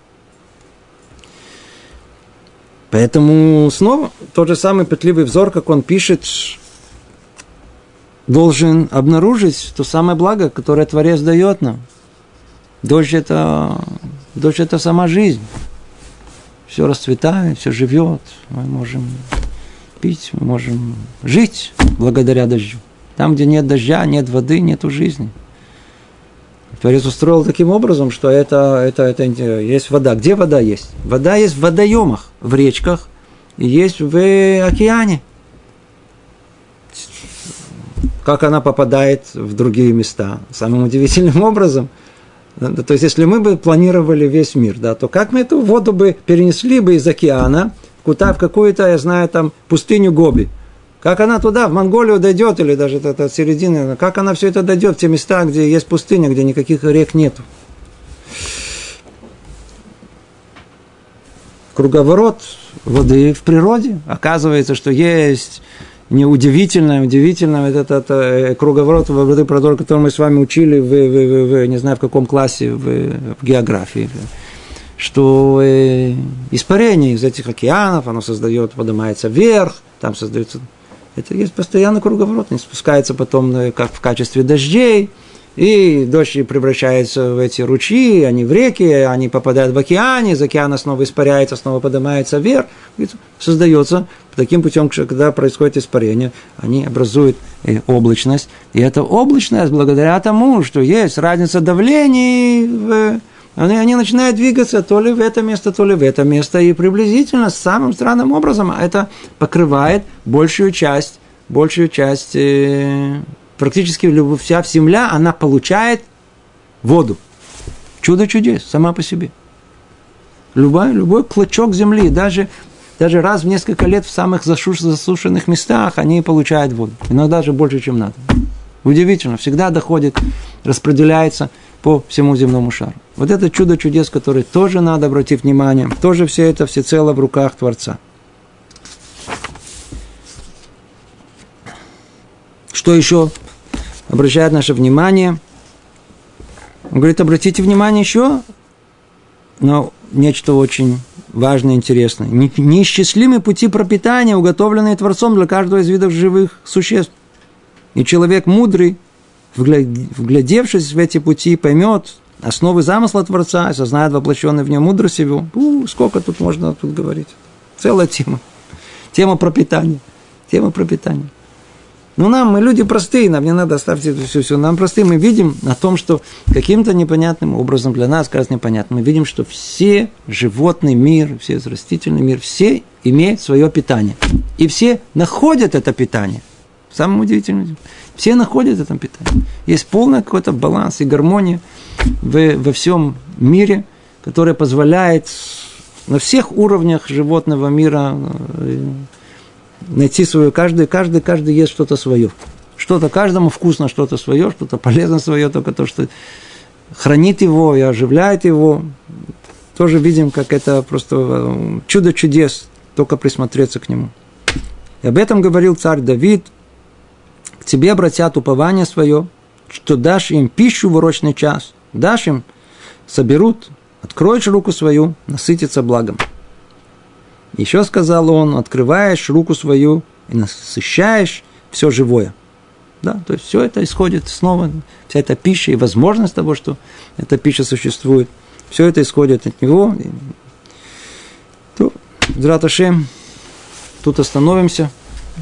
Поэтому снова тот же самый пытливый взор, как он пишет, должен обнаружить то самое благо, которое Творец дает нам. Дождь это, дождь это сама жизнь. Все расцветает, все живет. Мы можем пить, мы можем жить благодаря дождю. Там, где нет дождя, нет воды, нет жизни. Творец устроил таким образом, что это, это, это есть вода. Где вода есть? Вода есть в водоемах, в речках, и есть в океане как она попадает в другие места. Самым удивительным <laughs> образом. То есть, если мы бы планировали весь мир, да, то как мы эту воду бы перенесли бы из океана куда в какую-то, я знаю, там, пустыню Гоби. Как она туда, в Монголию дойдет, или даже от середины, как она все это дойдет в те места, где есть пустыня, где никаких рек нету. Круговорот воды в природе. Оказывается, что есть не удивительно, удивительно, вот этот это, круговорот воды, про который мы с вами учили, в, в, в, в, не знаю в каком классе, в, в географии, что э, испарение из этих океанов, оно создает, поднимается вверх, там создается, это есть постоянный круговорот, они спускаются потом э, как в качестве дождей, и дождь превращается в эти ручьи, они в реки, они попадают в океане, из океана снова испаряется, снова поднимается вверх. Создается таким путем, когда происходит испарение, они образуют э, облачность. И эта облачность, благодаря тому, что есть разница давлений, в, они, они начинают двигаться то ли в это место, то ли в это место. И приблизительно самым странным образом это покрывает большую часть, большую часть э, практически вся земля, она получает воду. Чудо чудес, сама по себе. Любой, любой клочок земли, даже, даже раз в несколько лет в самых засушенных местах они получают воду. Иногда даже больше, чем надо. Удивительно, всегда доходит, распределяется по всему земному шару. Вот это чудо чудес, которое тоже надо обратить внимание, тоже все это всецело в руках Творца. Что еще обращает наше внимание. Он говорит, обратите внимание еще на нечто очень важное и интересное. Неисчислимые пути пропитания, уготовленные Творцом для каждого из видов живых существ. И человек мудрый, вглядевшись в эти пути, поймет основы замысла Творца, осознает воплощенный в нем мудрость его. У, сколько тут можно тут говорить. Целая тема. Тема пропитания. Тема пропитания. Ну, нам, мы люди простые, нам не надо оставить это все, все. Нам простые, мы видим о том, что каким-то непонятным образом для нас, кажется непонятно, мы видим, что все животный мир, все растительный мир, все имеют свое питание. И все находят это питание. Самое удивительное. Все находят это питание. Есть полный какой-то баланс и гармония в, во всем мире, которая позволяет на всех уровнях животного мира э, найти свое, каждый, каждый, каждый ест что-то свое. Что-то каждому вкусно, что-то свое, что-то полезно свое, только то, что хранит его и оживляет его. Тоже видим, как это просто э, чудо чудес, только присмотреться к нему. И об этом говорил царь Давид. К тебе обратят упование свое, что дашь им пищу в урочный час, дашь им, соберут, откроешь руку свою, насытиться благом. Еще сказал он, открываешь руку свою и насыщаешь все живое. Да, то есть все это исходит снова, вся эта пища и возможность того, что эта пища существует, все это исходит от него. То, Драташем, тут остановимся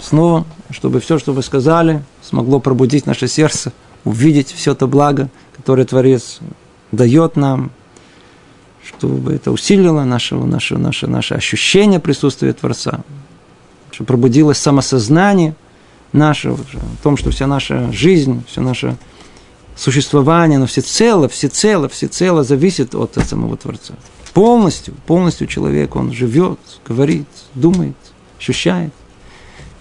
снова, чтобы все, что вы сказали, смогло пробудить наше сердце, увидеть все то благо, которое Творец дает нам, чтобы это усилило наше, наше, наше, наше ощущение присутствия Творца, чтобы пробудилось самосознание наше, о том, что вся наша жизнь, все наше существование, оно всецело, всецело, всецело зависит от самого Творца. Полностью, полностью человек, он живет, говорит, думает, ощущает.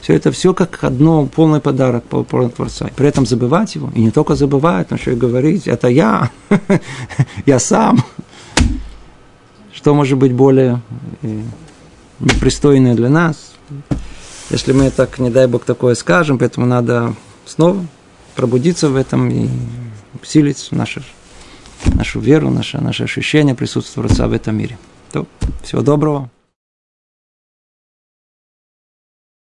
Все это все как одно полный подарок по Творца. При этом забывать его, и не только забывать, но еще и говорить, это я, <laughs> я сам, что может быть более э, непристойное для нас? Если мы так, не дай Бог, такое скажем, поэтому надо снова пробудиться в этом и усилить нашу, нашу веру, наше, наше ощущение присутствия Творца в этом мире. То, всего доброго.